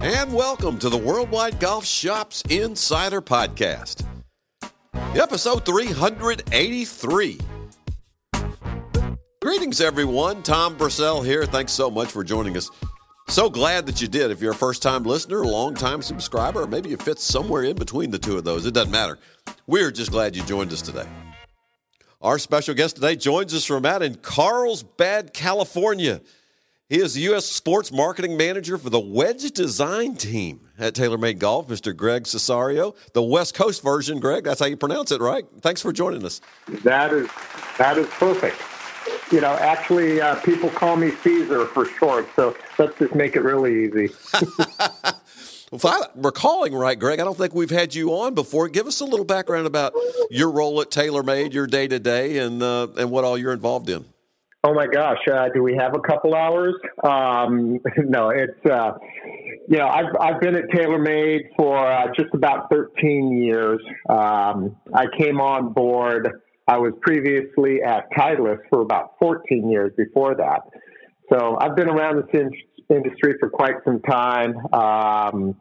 And welcome to the Worldwide Golf Shops Insider Podcast, episode 383. Greetings, everyone. Tom Brissell here. Thanks so much for joining us. So glad that you did. If you're a first time listener, a long time subscriber, or maybe you fit somewhere in between the two of those, it doesn't matter. We're just glad you joined us today. Our special guest today joins us from out in Carlsbad, California. He is the U.S. Sports Marketing Manager for the Wedge Design Team at TaylorMade Golf, Mr. Greg Cesario. The West Coast version, Greg. That's how you pronounce it, right? Thanks for joining us. That is that is perfect. You know, actually, uh, people call me Caesar for short, so let's just make it really easy. if I'm recalling right, Greg, I don't think we've had you on before. Give us a little background about your role at TaylorMade, your day to day, and uh, and what all you're involved in. Oh my gosh, uh, do we have a couple hours? Um, no, it's uh, you know I've I've been at TaylorMade for uh, just about 13 years. Um, I came on board. I was previously at Titleist for about 14 years before that. So I've been around this in- industry for quite some time. Um,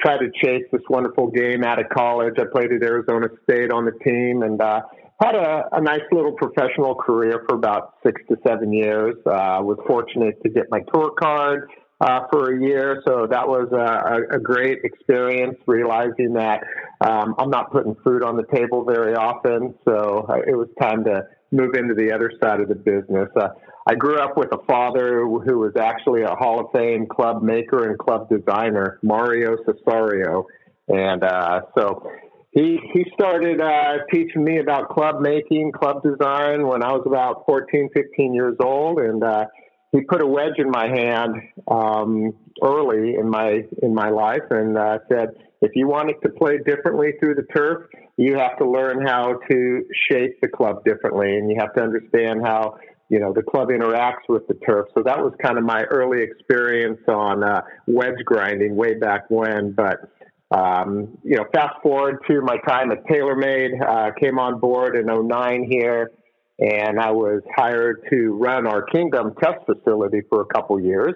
tried to chase this wonderful game out of college. I played at Arizona State on the team and uh, had a, a, nice little professional career for about six to seven years. Uh, was fortunate to get my tour card uh, for a year, so that was a, a great experience. Realizing that um, I'm not putting food on the table very often, so uh, it was time to move into the other side of the business. Uh, I grew up with a father who was actually a Hall of Fame club maker and club designer, Mario Cesario, and uh, so he he started uh, teaching me about club making, club design when I was about 14, 15 years old, and uh, he put a wedge in my hand um, early in my in my life, and uh, said, if you wanted to play differently through the turf, you have to learn how to shape the club differently, and you have to understand how you know the club interacts with the turf. So that was kind of my early experience on uh, wedge grinding way back when, but um, you know, fast forward to my time at TaylorMade, uh, came on board in 09 here, and I was hired to run our Kingdom test facility for a couple years.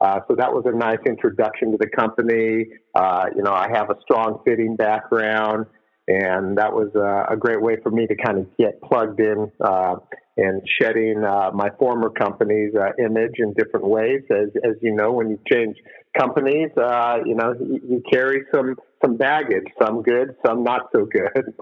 Uh, so that was a nice introduction to the company. Uh, you know, I have a strong fitting background, and that was a, a great way for me to kind of get plugged in uh, and shedding uh, my former company's uh, image in different ways. As, as you know, when you change companies, uh, you know, you, you carry some some baggage, some good, some not so good.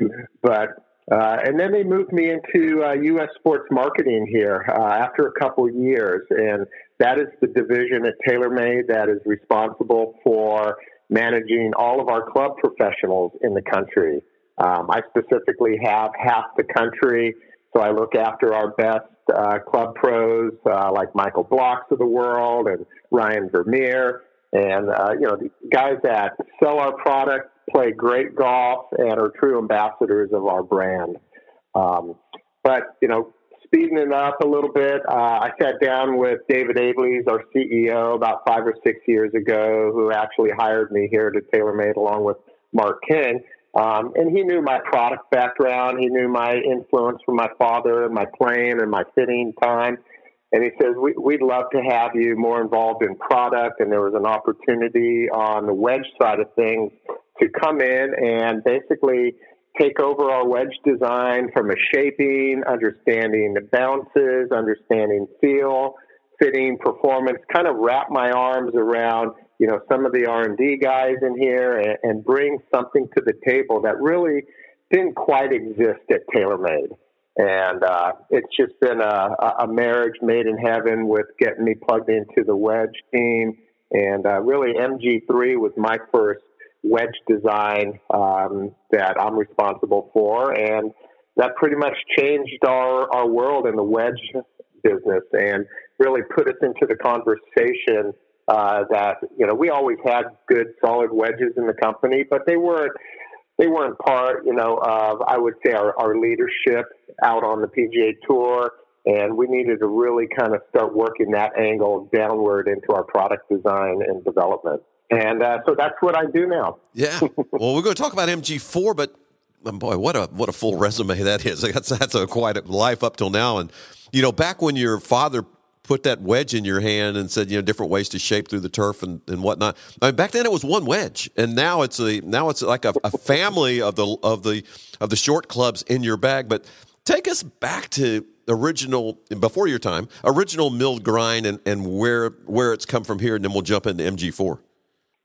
but uh, and then they moved me into uh, U.S. sports marketing here uh, after a couple years, and that is the division at TaylorMade that is responsible for managing all of our club professionals in the country. Um, I specifically have half the country, so I look after our best uh, club pros uh, like Michael Blocks of the world and Ryan Vermeer, and uh, you know the guys that sell our product, play great golf, and are true ambassadors of our brand. Um, but you know, speeding it up a little bit, uh, I sat down with David Abeles, our CEO, about five or six years ago, who actually hired me here to TaylorMade along with Mark King. Um, and he knew my product background. He knew my influence from my father and my playing and my fitting time. And he says, we, We'd love to have you more involved in product. And there was an opportunity on the wedge side of things to come in and basically take over our wedge design from a shaping, understanding the bounces, understanding feel, fitting, performance, kind of wrap my arms around you know some of the R&D guys in here and, and bring something to the table that really didn't quite exist at TaylorMade. And uh, it's just been a, a marriage made in heaven with getting me plugged into the wedge team. And uh, really, MG3 was my first wedge design um, that I'm responsible for. And that pretty much changed our, our world in the wedge business and really put us into the conversation uh, that you know we always had good solid wedges in the company, but they weren't they weren't part you know of I would say our, our leadership out on the PGA Tour, and we needed to really kind of start working that angle downward into our product design and development. And uh, so that's what I do now. yeah. Well, we're going to talk about MG4, but boy, what a what a full resume that is. That's that's a quite a life up till now. And you know, back when your father put that wedge in your hand and said, you know, different ways to shape through the turf and, and whatnot. I mean, back then it was one wedge, and now it's a now it's like a, a family of the of the of the short clubs in your bag. But take us back to original before your time, original milled grind, and, and where where it's come from here, and then we'll jump into MG4.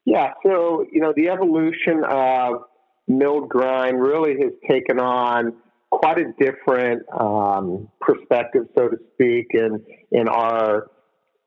Yeah, so you know the evolution of milled grind really has taken on quite a different um, perspective, so to speak, in in our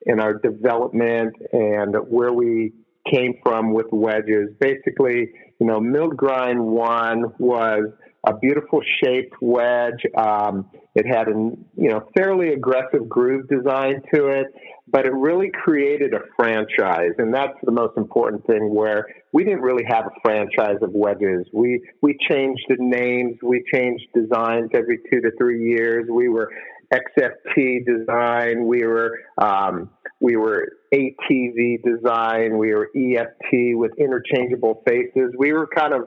in our development and where we came from with wedges. Basically, you know, milled grind one was a beautiful shaped wedge. Um, it had a you know fairly aggressive groove design to it, but it really created a franchise, and that's the most important thing. Where we didn't really have a franchise of wedges. We we changed the names, we changed designs every two to three years. We were XFT design. We were um, we were ATV design. We were EFT with interchangeable faces. We were kind of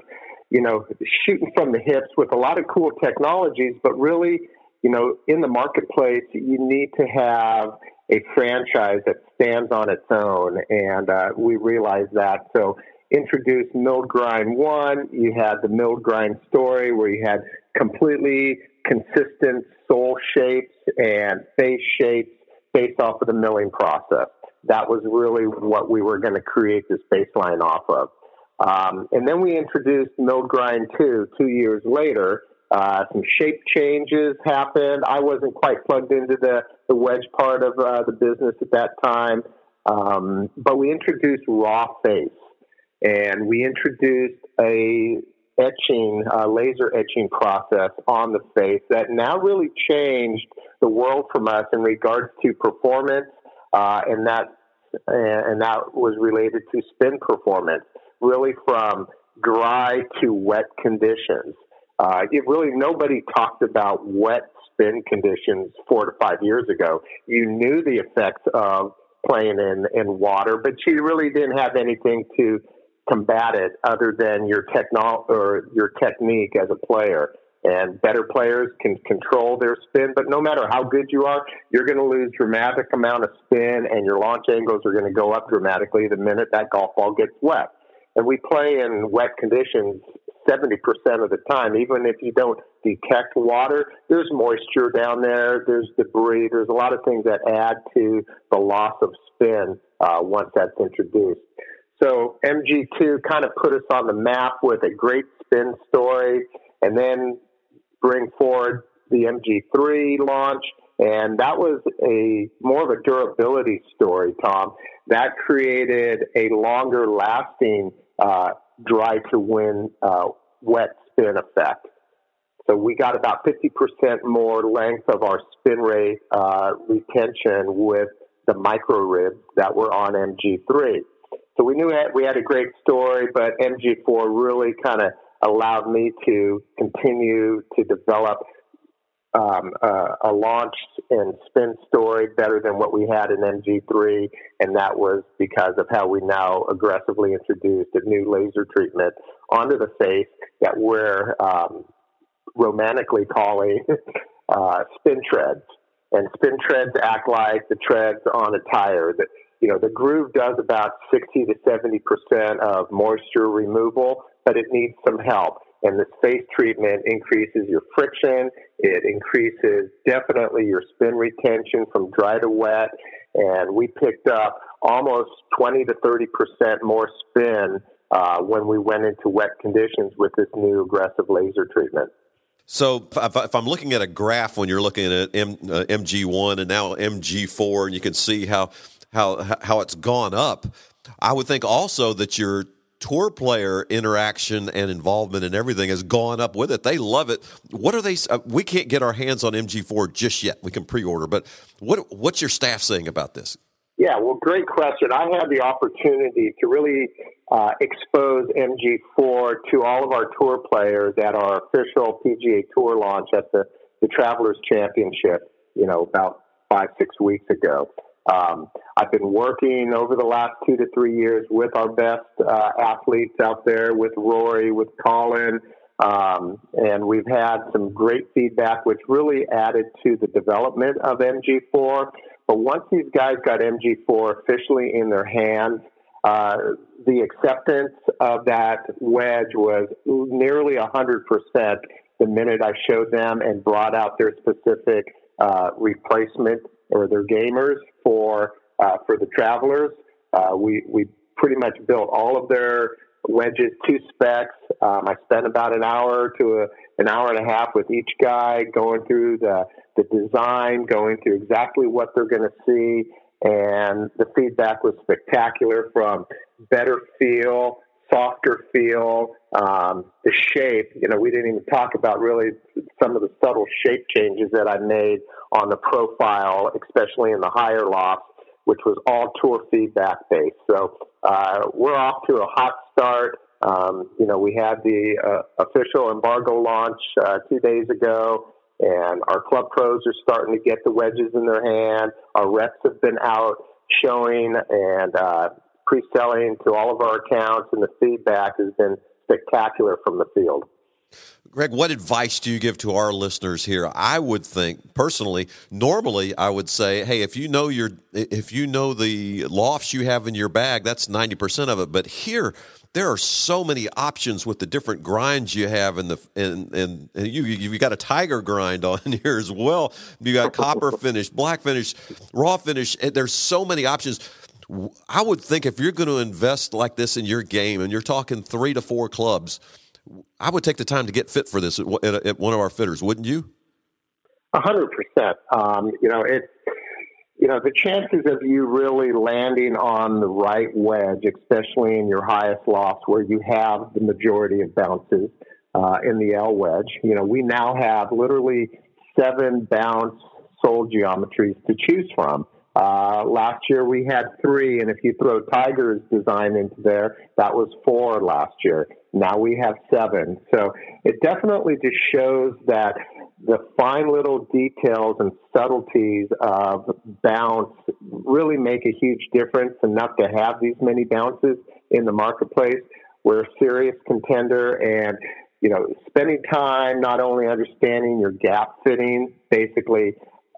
you know shooting from the hips with a lot of cool technologies, but really you know in the marketplace you need to have a franchise that stands on its own, and uh, we realized that. So introduced Milled Grind One. You had the Milled Grind story where you had completely consistent sole shapes and face shapes based off of the milling process. That was really what we were going to create this baseline off of. Um, and then we introduced Milled Grind 2 two years later. Uh, some shape changes happened. I wasn't quite plugged into the, the wedge part of uh, the business at that time. Um, but we introduced raw face and we introduced a etching, uh, laser etching process on the face that now really changed the world from us in regards to performance, uh, and that and that was related to spin performance, really from dry to wet conditions. Uh, it really nobody talked about wet spin conditions four to five years ago. You knew the effects of playing in, in water, but you really didn't have anything to combat it other than your techno or your technique as a player. And better players can control their spin, but no matter how good you are, you're going to lose dramatic amount of spin, and your launch angles are going to go up dramatically the minute that golf ball gets wet. And we play in wet conditions 70% of the time, even if you don't detect water, there's moisture down there, there's debris, there's a lot of things that add to the loss of spin uh, once that's introduced. So MG2 kind of put us on the map with a great spin story, and then bring forward the MG3 launch, and that was a more of a durability story, Tom. That created a longer lasting uh, dry to win uh, wet spin effect. So we got about 50% more length of our spin rate uh, retention with the micro ribs that were on MG3. So we knew we had a great story, but MG4 really kind of allowed me to continue to develop um, uh, a launch and spin story better than what we had in MG3, and that was because of how we now aggressively introduced a new laser treatment onto the face that we're um, romantically calling uh, spin treads. And spin treads act like the treads on a tire. That you know, the groove does about 60 to 70 percent of moisture removal, but it needs some help. And this face treatment increases your friction. It increases definitely your spin retention from dry to wet. And we picked up almost 20 to 30 percent more spin uh, when we went into wet conditions with this new aggressive laser treatment. So if, I'm looking at a graph when you're looking at M, uh, MG1 and now MG4, and you can see how how how it's gone up. I would think also that your tour player interaction and involvement and everything has gone up with it. They love it. What are they? Uh, we can't get our hands on MG4 just yet. We can pre-order, but what what's your staff saying about this? Yeah, well, great question. I had the opportunity to really uh, expose MG4 to all of our tour players at our official PGA Tour launch at the, the Travelers Championship. You know, about five six weeks ago. Um, I've been working over the last two to three years with our best uh, athletes out there, with Rory, with Colin, Um, and we've had some great feedback, which really added to the development of MG4. But once these guys got MG4 officially in their hands, uh, the acceptance of that wedge was nearly 100% the minute I showed them and brought out their specific uh, replacement or their gamers for uh, for the travelers. Uh, we we pretty much built all of their wedges to specs. Um, I spent about an hour to a, an hour and a half with each guy going through the the design, going through exactly what they're going to see, and the feedback was spectacular from better feel, softer feel, um, the shape. You know, we didn't even talk about really some of the subtle shape changes that I made on the profile, especially in the higher lofts, which was all tour feedback based. So uh, we're off to a hot start. Um, you know, we had the uh, official embargo launch uh, two days ago, and our club pros are starting to get the wedges in their hand. Our reps have been out showing and uh, pre-selling to all of our accounts, and the feedback has been spectacular from the field. Greg, what advice do you give to our listeners here? I would think personally, normally I would say, hey, if you know your if you know the lofts you have in your bag, that's 90% of it. But here there are so many options with the different grinds you have in the and and, you you got a tiger grind on here as well. You got copper finish, black finish, raw finish. There's so many options. I would think if you're going to invest like this in your game and you're talking 3 to 4 clubs, I would take the time to get fit for this at, at, at one of our fitters, wouldn't you? A hundred percent. Um, you know, it. You know, the chances of you really landing on the right wedge, especially in your highest loft where you have the majority of bounces uh, in the L wedge. You know, we now have literally seven bounce sole geometries to choose from. Uh, last year we had three, and if you throw Tiger's design into there, that was four last year. Now we have seven. So it definitely just shows that the fine little details and subtleties of bounce really make a huge difference enough to have these many bounces in the marketplace. We're a serious contender and you know, spending time not only understanding your gap fitting, basically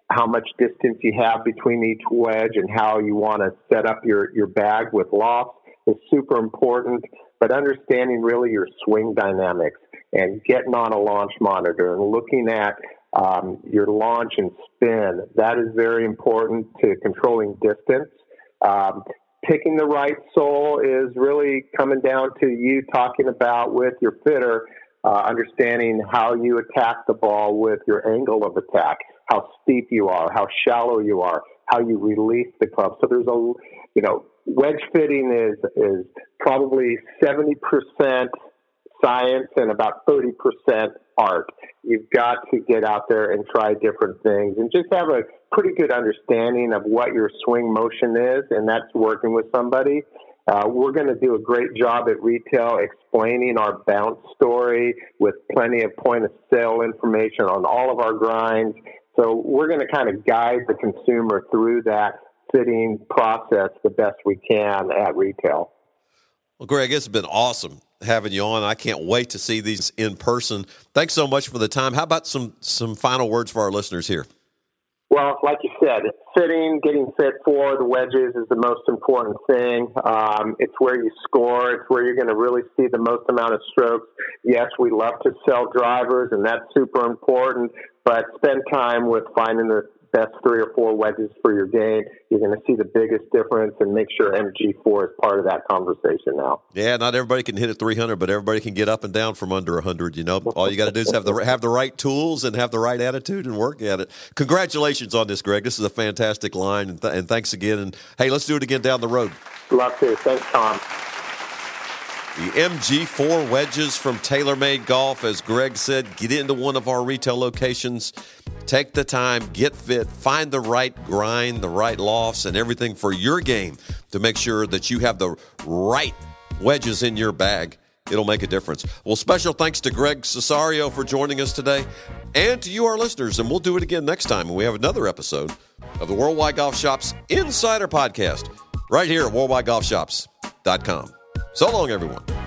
how much distance you have between each wedge and how you want to set up your, your bag with lofts is super important. But understanding really your swing dynamics and getting on a launch monitor and looking at um, your launch and spin, that is very important to controlling distance. Um, picking the right sole is really coming down to you talking about with your fitter, uh, understanding how you attack the ball with your angle of attack how steep you are, how shallow you are, how you release the club. So there's a, you know, wedge fitting is is probably 70% science and about 30% art. You've got to get out there and try different things and just have a pretty good understanding of what your swing motion is, and that's working with somebody. Uh, we're going to do a great job at retail explaining our bounce story with plenty of point of sale information on all of our grinds so we're going to kind of guide the consumer through that fitting process the best we can at retail. Well, Greg, it's been awesome having you on. I can't wait to see these in person. Thanks so much for the time. How about some some final words for our listeners here? Well, like you said, fitting, getting fit for the wedges is the most important thing. Um, it's where you score. It's where you're going to really see the most amount of strokes. Yes, we love to sell drivers, and that's super important. But spend time with finding the best three or four wedges for your game. You're going to see the biggest difference and make sure MG4 is part of that conversation now. Yeah, not everybody can hit a 300, but everybody can get up and down from under 100. You know, all you got to do is have the have the right tools and have the right attitude and work at it. Congratulations on this, Greg. This is a fantastic line, and, th- and thanks again. And hey, let's do it again down the road. Love to. Thanks, Tom. The MG4 wedges from TaylorMade Golf, as Greg said, get into one of our retail locations, take the time, get fit, find the right grind, the right lofts, and everything for your game to make sure that you have the right wedges in your bag. It'll make a difference. Well, special thanks to Greg Cesario for joining us today and to you, our listeners. And we'll do it again next time when we have another episode of the Worldwide Golf Shops Insider Podcast right here at worldwidegolfshops.com. So long, everyone.